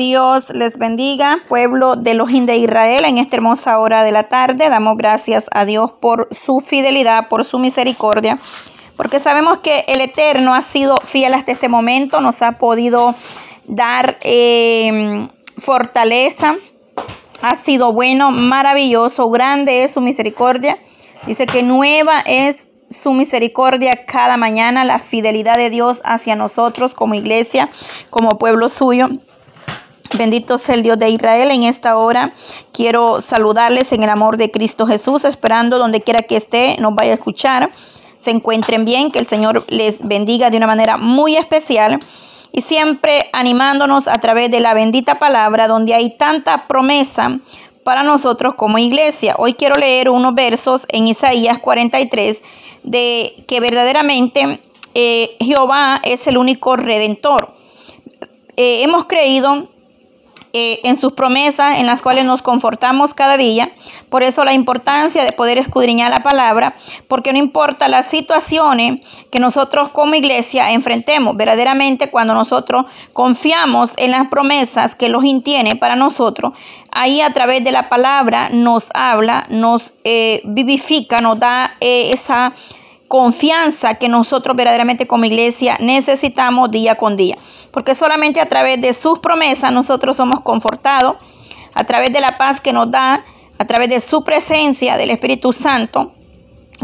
Dios les bendiga, pueblo de los de Israel, en esta hermosa hora de la tarde. Damos gracias a Dios por su fidelidad, por su misericordia, porque sabemos que el Eterno ha sido fiel hasta este momento, nos ha podido dar eh, fortaleza, ha sido bueno, maravilloso, grande es su misericordia. Dice que nueva es su misericordia cada mañana, la fidelidad de Dios hacia nosotros como iglesia, como pueblo suyo. Bendito sea el Dios de Israel. En esta hora quiero saludarles en el amor de Cristo Jesús, esperando donde quiera que esté, nos vaya a escuchar, se encuentren bien, que el Señor les bendiga de una manera muy especial y siempre animándonos a través de la bendita palabra donde hay tanta promesa para nosotros como iglesia. Hoy quiero leer unos versos en Isaías 43 de que verdaderamente eh, Jehová es el único redentor. Eh, hemos creído eh, en sus promesas en las cuales nos confortamos cada día. Por eso la importancia de poder escudriñar la palabra, porque no importa las situaciones que nosotros como iglesia enfrentemos, verdaderamente cuando nosotros confiamos en las promesas que los tiene para nosotros, ahí a través de la palabra nos habla, nos vivifica, nos da esa confianza que nosotros verdaderamente como iglesia necesitamos día con día. Porque solamente a través de sus promesas nosotros somos confortados, a través de la paz que nos da, a través de su presencia del Espíritu Santo.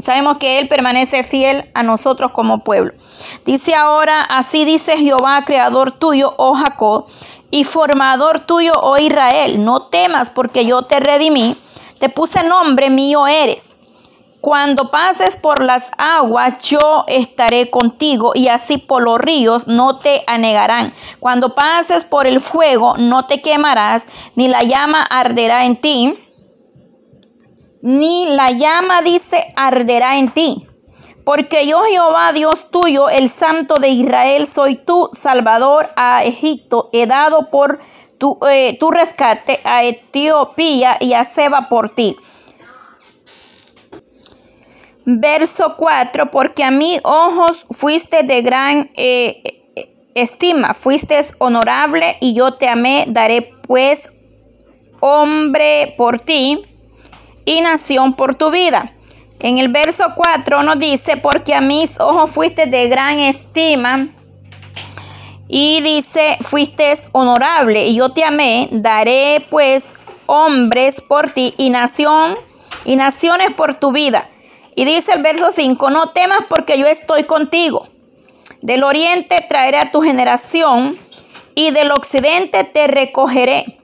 Sabemos que Él permanece fiel a nosotros como pueblo. Dice ahora, así dice Jehová, creador tuyo, oh Jacob, y formador tuyo, oh Israel. No temas porque yo te redimí, te puse nombre mío eres. Cuando pases por las aguas, yo estaré contigo y así por los ríos no te anegarán. Cuando pases por el fuego, no te quemarás, ni la llama arderá en ti. Ni la llama, dice, arderá en ti. Porque yo Jehová, Dios tuyo, el Santo de Israel, soy tu Salvador a Egipto. He dado por tu, eh, tu rescate a Etiopía y a Seba por ti Verso 4, porque a mi ojos fuiste de gran eh, estima, fuiste honorable y yo te amé, daré pues hombre por ti y nación por tu vida. En el verso 4 nos dice, porque a mis ojos fuiste de gran estima y dice, fuiste honorable y yo te amé, daré pues hombres por ti y nación y naciones por tu vida. Y dice el verso 5, no temas porque yo estoy contigo. Del oriente traeré a tu generación y del occidente te recogeré.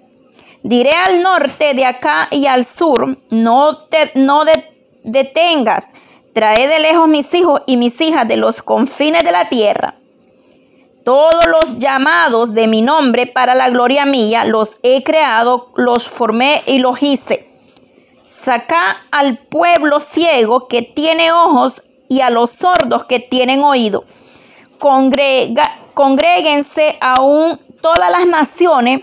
Diré al norte, de acá y al sur, no te no detengas. Trae de lejos mis hijos y mis hijas de los confines de la tierra. Todos los llamados de mi nombre para la gloria mía los he creado, los formé y los hice Saca al pueblo ciego que tiene ojos y a los sordos que tienen oído. Congrega, congréguense aún todas las naciones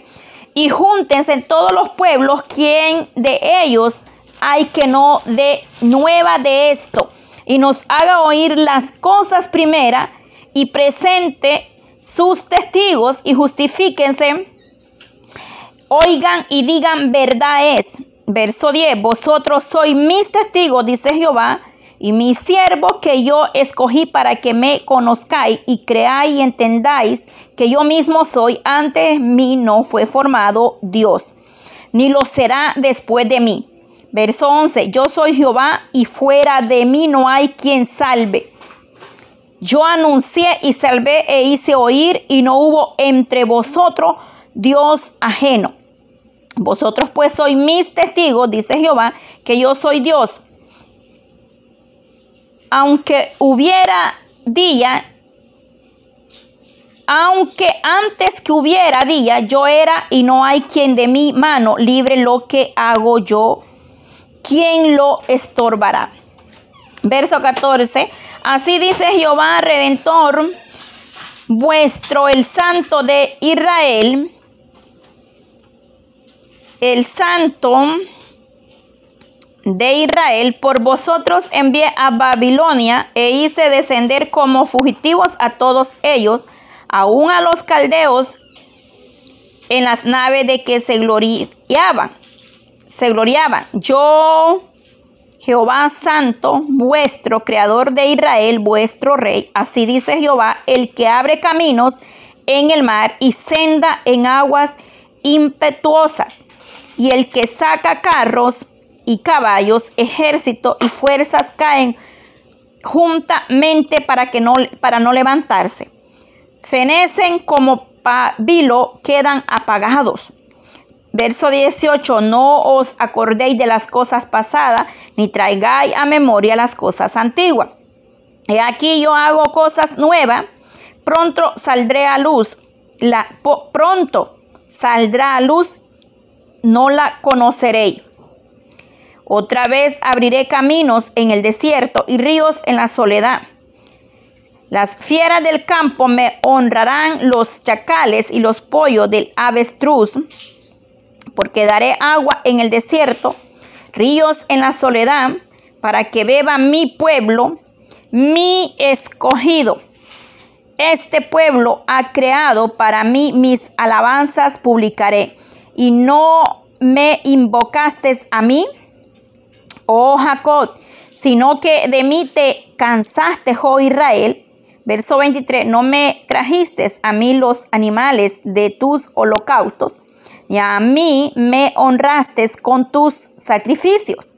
y júntense todos los pueblos, quien de ellos hay que no dé nueva de esto y nos haga oír las cosas primeras y presente sus testigos y justifíquense, oigan y digan verdad es. Verso 10, vosotros sois mis testigos, dice Jehová, y mis siervos que yo escogí para que me conozcáis y creáis y entendáis que yo mismo soy, antes mí no fue formado Dios, ni lo será después de mí. Verso 11, yo soy Jehová y fuera de mí no hay quien salve. Yo anuncié y salvé e hice oír y no hubo entre vosotros Dios ajeno. Vosotros pues sois mis testigos, dice Jehová, que yo soy Dios. Aunque hubiera día, aunque antes que hubiera día, yo era y no hay quien de mi mano libre lo que hago yo, ¿quién lo estorbará? Verso 14, así dice Jehová Redentor, vuestro, el Santo de Israel, el santo de Israel, por vosotros envié a Babilonia e hice descender como fugitivos a todos ellos, aún a los caldeos en las naves de que se gloriaban. Se gloriaban. Yo, Jehová Santo, vuestro Creador de Israel, vuestro Rey, así dice Jehová, el que abre caminos en el mar y senda en aguas impetuosas, y el que saca carros y caballos, ejército y fuerzas caen juntamente para que no para no levantarse. Fenecen como pabilo, quedan apagados. Verso 18, no os acordéis de las cosas pasadas, ni traigáis a memoria las cosas antiguas. He aquí yo hago cosas nuevas, pronto saldré a luz, la, pronto saldrá a luz, no la conoceréis. Otra vez abriré caminos en el desierto y ríos en la soledad. Las fieras del campo me honrarán los chacales y los pollos del avestruz, porque daré agua en el desierto, ríos en la soledad, para que beba mi pueblo, mi escogido. Este pueblo ha creado para mí mis alabanzas publicaré. Y no me invocaste a mí, oh Jacob, sino que de mí te cansaste, oh Israel. Verso 23, no me trajiste a mí los animales de tus holocaustos, y a mí me honraste con tus sacrificios.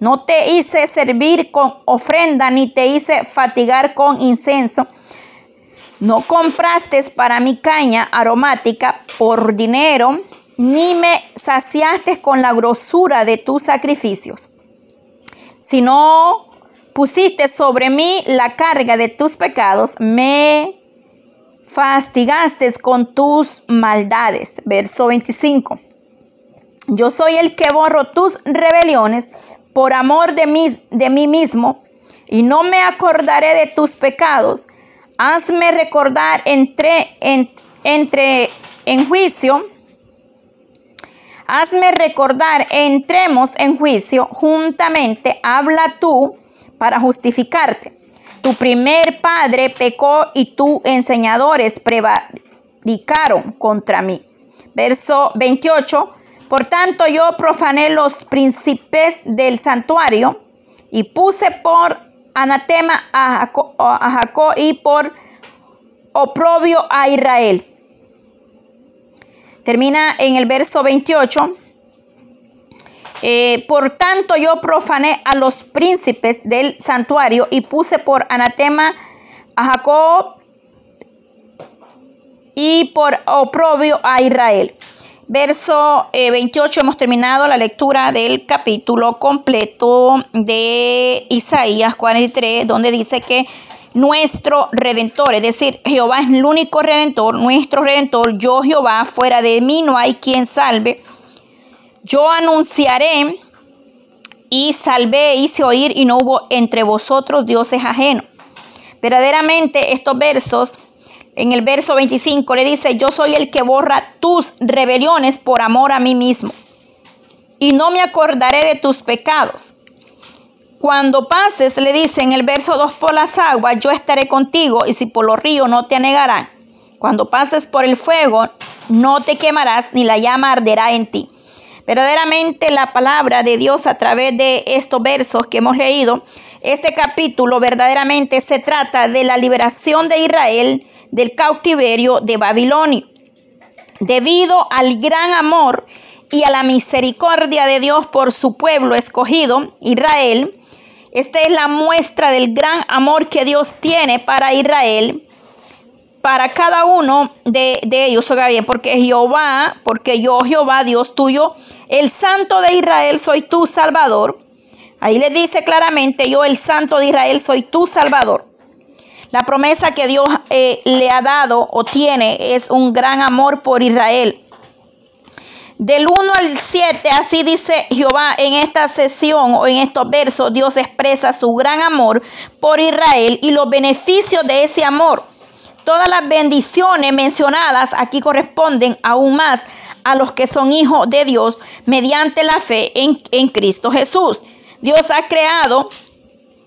No te hice servir con ofrenda, ni te hice fatigar con incenso. No compraste para mi caña aromática por dinero, ni me saciaste con la grosura de tus sacrificios. Si no pusiste sobre mí la carga de tus pecados, me fastigaste con tus maldades. Verso 25. Yo soy el que borro tus rebeliones por amor de mí, de mí mismo, y no me acordaré de tus pecados. Hazme recordar entre, entre en juicio Hazme recordar, entremos en juicio juntamente, habla tú para justificarte. Tu primer padre pecó y tus enseñadores prevaricaron contra mí. Verso 28. Por tanto yo profané los príncipes del santuario y puse por anatema a Jacob, y por oprobio a Israel. Termina en el verso 28. Eh, por tanto yo profané a los príncipes del santuario y puse por anatema a Jacob y por oprobio a Israel. Verso 28 eh, hemos terminado la lectura del capítulo completo de Isaías 43, donde dice que nuestro redentor, es decir, Jehová es el único redentor, nuestro redentor, yo Jehová, fuera de mí no hay quien salve. Yo anunciaré y salvé, hice oír y no hubo entre vosotros dioses ajenos. Verdaderamente estos versos, en el verso 25 le dice, yo soy el que borra tus rebeliones por amor a mí mismo. Y no me acordaré de tus pecados. Cuando pases, le dice en el verso 2 por las aguas, yo estaré contigo y si por los ríos no te anegarán. Cuando pases por el fuego, no te quemarás ni la llama arderá en ti. Verdaderamente la palabra de Dios a través de estos versos que hemos leído, este capítulo verdaderamente se trata de la liberación de Israel del cautiverio de Babilonia. Debido al gran amor y a la misericordia de Dios por su pueblo escogido, Israel, esta es la muestra del gran amor que Dios tiene para Israel, para cada uno de, ellos. Oiga bien, porque Jehová, porque yo, Jehová, Dios tuyo, el santo de Israel, soy tu salvador. Ahí le dice claramente, yo, el santo de Israel, soy tu salvador. La promesa que Dios eh, le ha dado o tiene es un gran amor por Israel. Del 1 al 7, así dice Jehová en esta sesión o en estos versos, Dios expresa su gran amor por Israel y los beneficios de ese amor. Todas las bendiciones mencionadas aquí corresponden aún más a los que son hijos de Dios mediante la fe en, en Cristo Jesús. Dios ha creado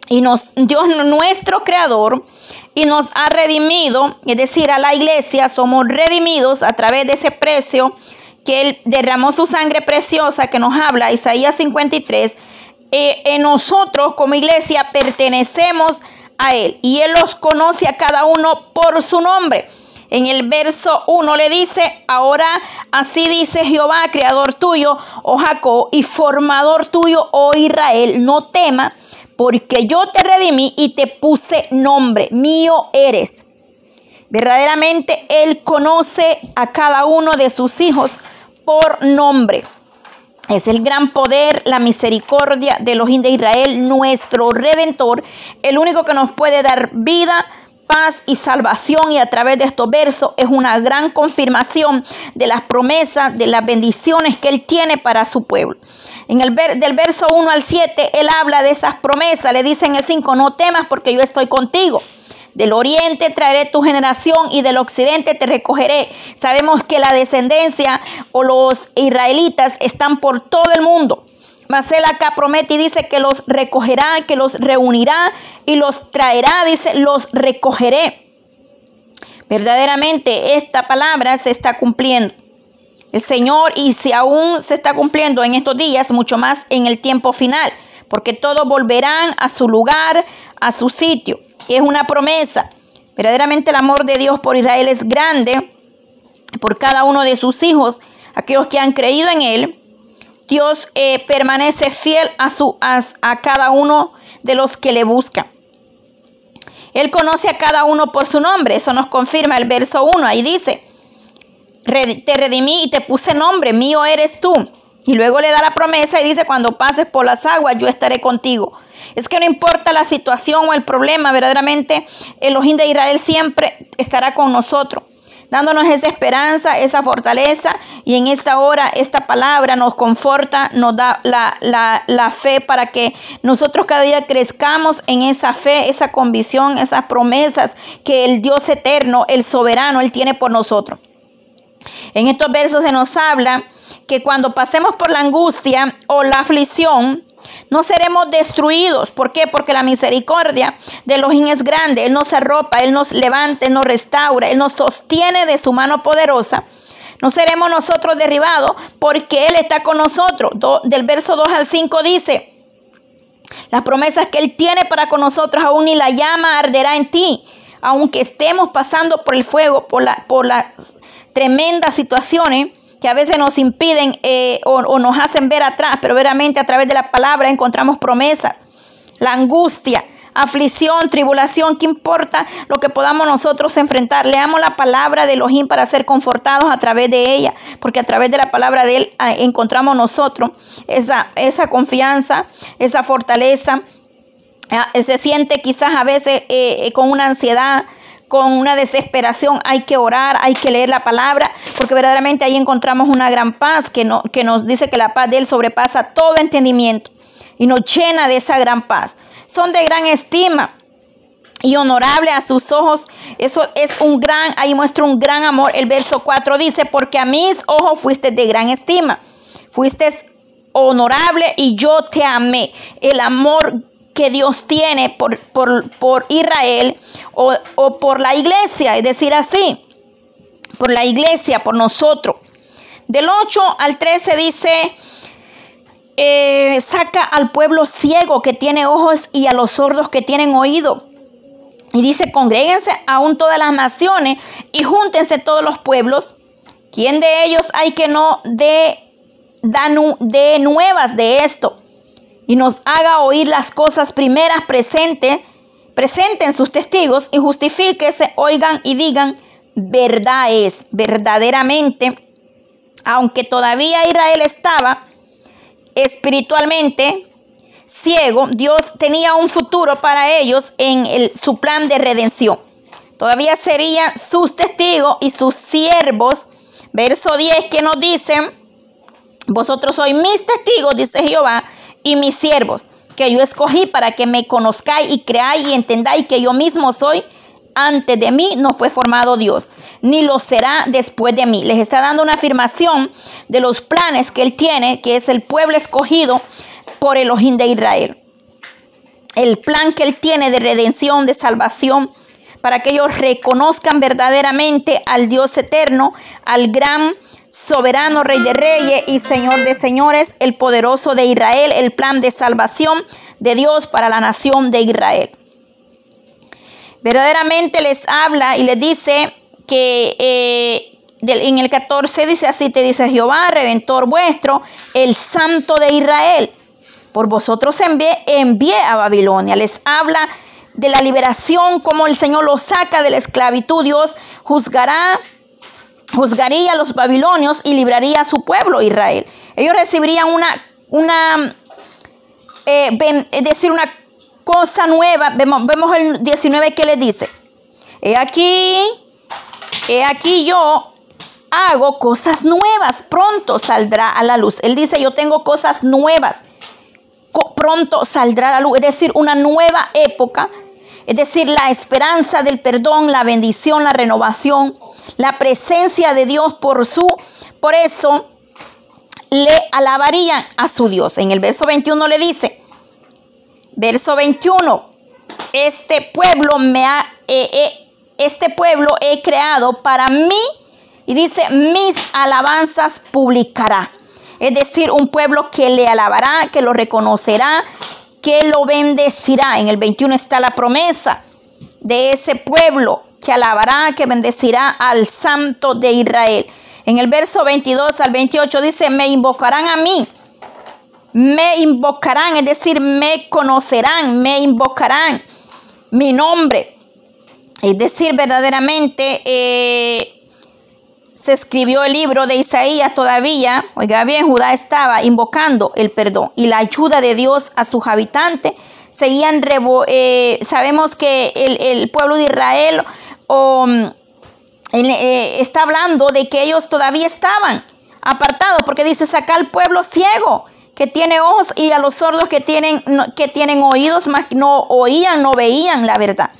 y nos, Dios nuestro creador, y nos ha redimido, es decir, a la iglesia somos redimidos a través de ese precio que Él derramó su sangre preciosa que nos habla, Isaías 53, eh, en nosotros como iglesia pertenecemos a Él y Él los conoce a cada uno por su nombre. En el verso 1 le dice, ahora así dice Jehová, creador tuyo, oh Jacob, y formador tuyo, oh Israel, no tema, porque yo te redimí y te puse nombre, mío eres. Verdaderamente Él conoce a cada uno de sus hijos por nombre. Es el gran poder, la misericordia de los de Israel, nuestro redentor, el único que nos puede dar vida, paz y salvación. Y a través de estos versos es una gran confirmación de las promesas, de las bendiciones que Él tiene para su pueblo. En el del verso 1 al 7, Él habla de esas promesas. Le dice en el 5, no temas porque yo estoy contigo. Del oriente traeré tu generación y del occidente te recogeré. Sabemos que la descendencia o los israelitas están por todo el mundo. Mas acá promete y dice que los recogerá, que los reunirá y los traerá, dice, los recogeré. Verdaderamente esta palabra se está cumpliendo. El Señor, y si aún se está cumpliendo en estos días, mucho más en el tiempo final, porque todos volverán a su lugar, a su sitio es una promesa. Verdaderamente el amor de Dios por Israel es grande, por cada uno de sus hijos, aquellos que han creído en Él. Dios eh, permanece fiel a, su, a, cada uno de los que le buscan. Él conoce a cada uno por su nombre. Eso nos confirma el verso 1. Ahí dice, te redimí y te puse nombre, mío eres tú. Y luego le da la promesa y dice, cuando pases por las aguas, yo estaré contigo. Es que no importa la situación o el problema, verdaderamente el Elohim de Israel siempre estará con nosotros, dándonos esa esperanza, esa fortaleza. Y en esta hora esta palabra nos conforta, nos da la, la fe para que nosotros cada día crezcamos en esa fe, esa convicción, esas promesas que el Dios eterno, el soberano, Él tiene por nosotros. En estos versos se nos habla que cuando pasemos por la angustia o la aflicción, no seremos destruidos. ¿Por qué? Porque la misericordia de Elohim es grande. Él nos arropa, Él nos levanta, Él nos restaura, Él nos sostiene de su mano poderosa. No seremos nosotros derribados porque Él está con nosotros. del verso 2 al 5 dice, las promesas que Él tiene para con nosotros, aún ni la llama arderá en ti. Aunque estemos pasando por el fuego, por, la, por las tremendas situaciones, que a veces nos impiden eh, o, nos hacen ver atrás, pero veramente a través de la palabra encontramos promesas. La angustia, aflicción, tribulación, ¿qué importa lo que podamos nosotros enfrentar? Leamos la palabra de Elohim para ser confortados a través de ella, porque a través de la palabra de Él ah, encontramos nosotros esa, esa confianza, esa fortaleza. Ah, se siente quizás a veces eh, con una ansiedad, con una desesperación, hay que orar, hay que leer la palabra, porque verdaderamente ahí encontramos una gran paz que, no, que nos dice que la paz de Él sobrepasa todo entendimiento y nos llena de esa gran paz. Son de gran estima y honorable a sus ojos. Eso es un gran, ahí muestra un gran amor. El verso 4 dice, porque a mis ojos fuiste de gran estima, fuiste honorable y yo te amé. El amor que Dios tiene por, por, Israel o, por la iglesia, es decir, así, por la iglesia, por nosotros. Del 8 al 13 dice, eh, saca al pueblo ciego que tiene ojos y a los sordos que tienen oído. Y dice, congréguense aún todas las naciones y júntense todos los pueblos. ¿Quién de ellos hay que no dé, de nuevas de esto? Y nos haga oír las cosas primeras presentes, presenten sus testigos y justifíquese, oigan y digan, verdad es, verdaderamente, aunque todavía Israel estaba espiritualmente ciego, Dios tenía un futuro para ellos en su plan de redención. Todavía serían sus testigos y sus siervos. Verso 10 que nos dice, vosotros sois mis testigos, dice Jehová, y mis siervos, que yo escogí para que me conozcáis y creáis y entendáis que yo mismo soy. Antes de mí no fue formado Dios, ni lo será después de mí. Les está dando una afirmación de los planes que Él tiene, que es el pueblo escogido por el Elohim de Israel. el plan que Él tiene de redención, de salvación, para que ellos reconozcan verdaderamente al Dios eterno, al gran soberano Rey de Reyes y Señor de Señores, el poderoso de Israel, el plan de salvación de Dios para la nación de Israel. Verdaderamente les habla y les dice que eh, en el 14 dice así, te dice Jehová, redentor vuestro, el santo de Israel. Por vosotros envié, a Babilonia. Les habla de la liberación, como el Señor los saca de la esclavitud. Dios juzgará, juzgaría a los babilonios y libraría a su pueblo Israel. Ellos recibirían una, una, eh, es decir, una cosa nueva. Vemos, vemos el 19 que le dice. He aquí, he aquí yo hago cosas nuevas. Pronto saldrá a la luz. Él dice, yo tengo cosas nuevas pronto saldrá a la luz, es decir, una nueva época, es decir, la esperanza del perdón, la bendición, la renovación, la presencia de Dios por su, por eso le alabarían a su Dios. En el verso 21 le dice, verso 21, este pueblo me ha, eh, eh, este pueblo he creado para mí y dice, mis alabanzas publicará. Es decir, un pueblo que le alabará, que lo reconocerá, que lo bendecirá. En el 21 está la promesa de ese pueblo que alabará, que bendecirá al santo de Israel. En el verso 22 al 28 dice, me invocarán a mí. Me invocarán, es decir, me conocerán, me invocarán mi nombre. Es decir, verdaderamente eh, se escribió el libro de Isaías todavía, oiga bien, Judá estaba invocando el perdón y la ayuda de Dios a sus habitantes. Seguían, eh, sabemos que el, pueblo de Israel mm, eh, está hablando de que ellos todavía estaban apartados, porque dice, saca al pueblo ciego que tiene ojos y a los sordos que tienen, que tienen oídos, más no oían, no veían la verdad.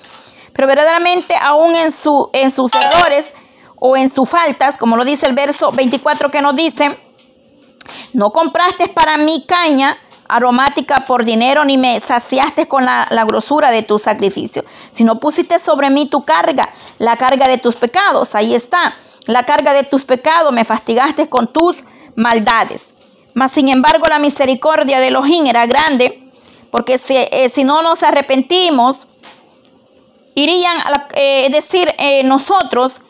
Pero verdaderamente aún en, su, en sus errores, o en sus faltas, como lo dice el verso 24 que nos dice, no compraste para mí caña aromática por dinero, ni me saciaste con la, grosura de tu sacrificio, sino pusiste sobre mí tu carga, la carga de tus pecados, ahí está, la carga de tus pecados, me fastigaste con tus maldades. Mas sin embargo la misericordia de Elohim era grande, porque si, eh, si no nos arrepentimos, irían, a eh, es decir, eh, nosotros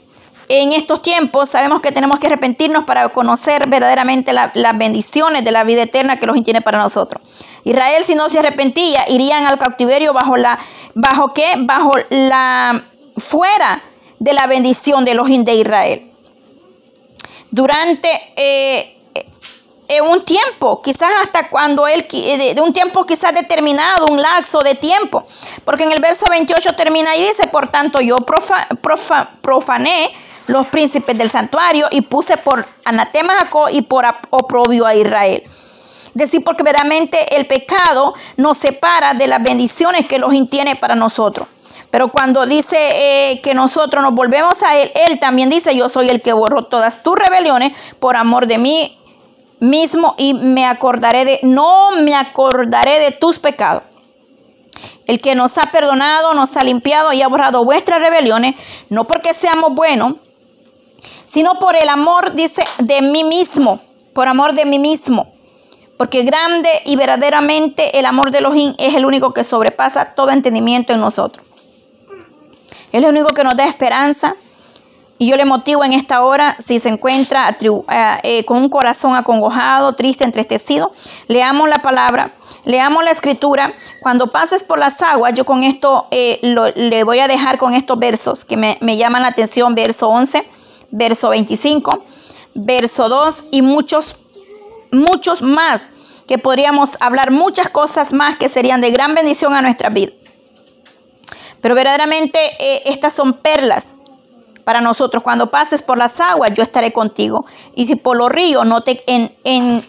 en estos tiempos sabemos que tenemos que arrepentirnos para conocer verdaderamente las bendiciones de la vida eterna que los tiene para nosotros. Israel si no se arrepentía irían al cautiverio bajo la bajo qué? Bajo la fuera de la bendición de los de Israel. Durante eh, eh, un tiempo, quizás hasta cuando él, de, un tiempo quizás determinado, un lapso de tiempo. Porque en el verso 28 termina y dice, por tanto yo profané los príncipes del santuario y puse por anatema Jacob y por oprobio a Israel. Decir, porque verdaderamente el pecado nos separa de las bendiciones que los tiene para nosotros. Pero cuando dice eh, que nosotros nos volvemos a Él, Él también dice, yo soy el que borró todas tus rebeliones por amor de mí mismo y me acordaré de, no me acordaré de tus pecados. El que nos ha perdonado, nos ha limpiado y ha borrado vuestras rebeliones, no porque seamos buenos, sino por el amor, dice, de mí mismo, por amor de mí mismo. Porque grande y verdaderamente el amor de Elohim es el único que sobrepasa todo entendimiento en nosotros. Es el único que nos da esperanza. Y yo le motivo en esta hora, si se encuentra eh, eh, con un corazón acongojado, triste, entristecido, leamos la palabra, leamos la escritura. Cuando pases por las aguas, yo con esto eh, le voy a dejar con estos versos que me, me llaman la atención, verso 11 verso 25, verso 2 y muchos, muchos más, que podríamos hablar muchas cosas más que serían de gran bendición a nuestra vida. Pero verdaderamente eh, estas son perlas para nosotros. Cuando pases por las aguas, yo estaré contigo. Y si por los ríos no te, en,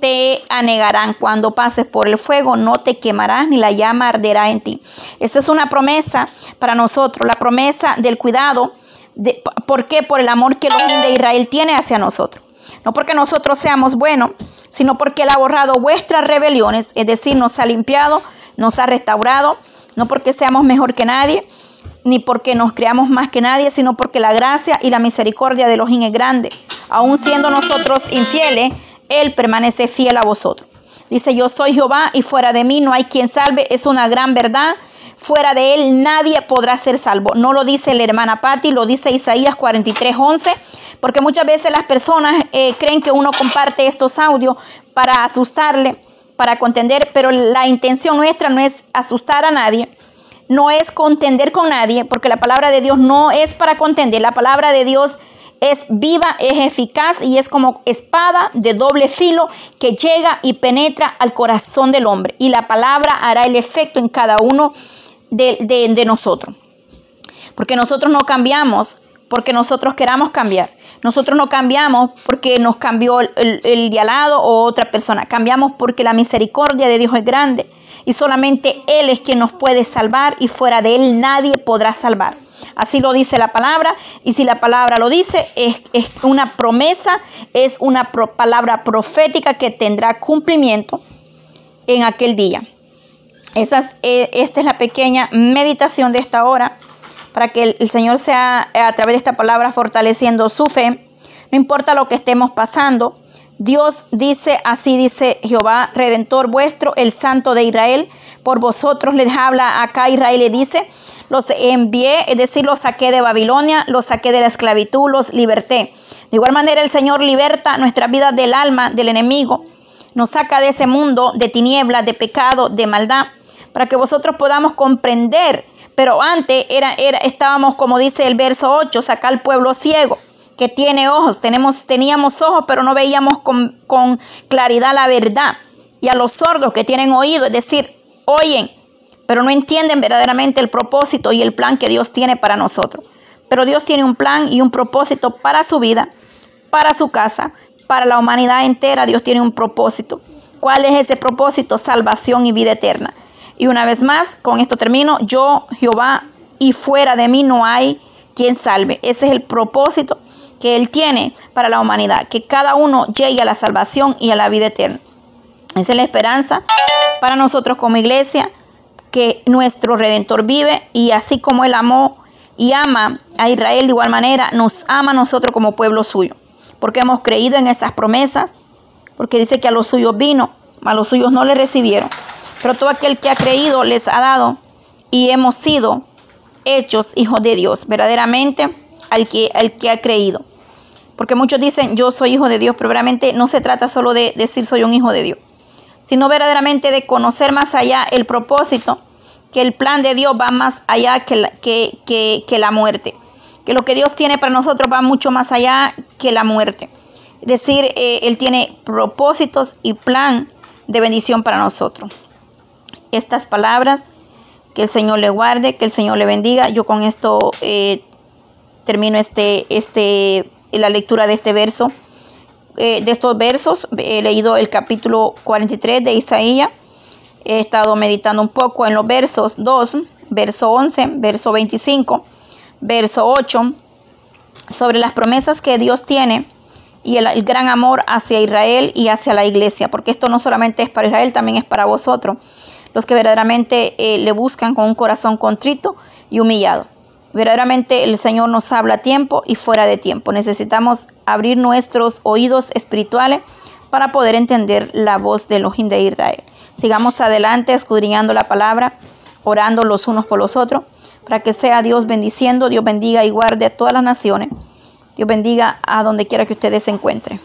te anegarán. Cuando pases por el fuego, no te quemarás ni la llama arderá en ti. Esta es una promesa para nosotros, la promesa del cuidado ¿Por qué? Por el amor que el de Israel tiene hacia nosotros. No porque nosotros seamos buenos, sino porque Él ha borrado vuestras rebeliones, es decir, nos ha limpiado, nos ha restaurado, no porque seamos mejor que nadie, ni porque nos creamos más que nadie, sino porque la gracia y la misericordia de Elohim es grande. Aun siendo nosotros infieles, Él permanece fiel a vosotros. Dice, yo soy Jehová y fuera de mí no hay quien salve. Es una gran verdad. Fuera de Él nadie podrá ser salvo. No lo dice la hermana Patti, lo dice Isaías 43, 11. Porque muchas veces las personas eh, creen que uno comparte estos audios para asustarle, para contender, pero la intención nuestra no es asustar a nadie, no es contender con nadie, porque la palabra de Dios no es para contender, la palabra de Dios es viva, es eficaz y es como espada de doble filo que llega y penetra al corazón del hombre. Y la palabra hará el efecto en cada uno de, nosotros. Porque nosotros no cambiamos porque nosotros queramos cambiar. Nosotros no cambiamos porque nos cambió el, el, de al o otra persona. Cambiamos porque la misericordia de Dios es grande y solamente Él es quien nos puede salvar y fuera de Él nadie podrá salvar. Así lo dice la palabra y si la palabra lo dice es, es una promesa, es una palabra profética que tendrá cumplimiento en aquel día. Eh, esta es la pequeña meditación de esta hora para que el, el Señor sea a través de esta palabra fortaleciendo su fe. No importa lo que estemos pasando, Dios dice, así dice Jehová, redentor vuestro, el santo de Israel, por vosotros les habla acá Israel le dice, los envié, es decir, los saqué de Babilonia, los saqué de la esclavitud, los liberté. De igual manera el Señor liberta nuestra vida del alma, del enemigo, nos saca de ese mundo de tinieblas, de pecado, de maldad, para que vosotros podamos comprender. Pero antes era, era, estábamos, como dice el verso 8, sacar al pueblo ciego que tiene ojos. Tenemos, teníamos ojos, pero no veíamos con, con claridad la verdad. Y a los sordos que tienen oído, es decir, oyen, pero no entienden verdaderamente el propósito y el plan que Dios tiene para nosotros. Pero Dios tiene un plan y un propósito para su vida, para su casa, para la humanidad entera. Dios tiene un propósito. ¿Cuál es ese propósito? Salvación y vida eterna. Y una vez más, con esto termino, yo, Jehová, y fuera de mí no hay quien salve. Ese es el propósito que Él tiene para la humanidad, que cada uno llegue a la salvación y a la vida eterna. Esa es la esperanza para nosotros como iglesia, que nuestro Redentor vive y así como Él amó y ama a Israel de igual manera, nos ama a nosotros como pueblo suyo, porque hemos creído en esas promesas, porque dice que a los suyos vino, a los suyos no le recibieron, pero todo aquel que ha creído les ha dado y hemos sido hechos hijos de Dios, verdaderamente al que, al que ha creído. Porque muchos dicen, yo soy hijo de Dios, pero verdaderamente no se trata solo de decir soy un hijo de Dios, sino verdaderamente de conocer más allá el propósito, que el plan de Dios va más allá que la, que, que, la muerte, que lo que Dios tiene para nosotros va mucho más allá que la muerte. Es decir, eh, Él tiene propósitos y plan de bendición para nosotros. Estas palabras, que el Señor le guarde, que el Señor le bendiga. Yo con esto eh, termino este, este, la lectura de este verso, eh, de estos versos. He leído el capítulo 43 de Isaías. He estado meditando un poco en los versos 2, verso 11, verso 25, verso 8, sobre las promesas que Dios tiene y el, gran amor hacia Israel y hacia la iglesia, porque esto no solamente es para Israel, también es para vosotros, los que verdaderamente eh, le buscan con un corazón contrito y humillado. Verdaderamente el Señor nos habla a tiempo y fuera de tiempo. Necesitamos abrir nuestros oídos espirituales para poder entender la voz de Elohim de Israel. Sigamos adelante escudriñando la palabra, orando los unos por los otros, para que sea Dios bendiciendo, Dios bendiga y guarde a todas las naciones. Dios bendiga a donde quiera que ustedes se encuentren.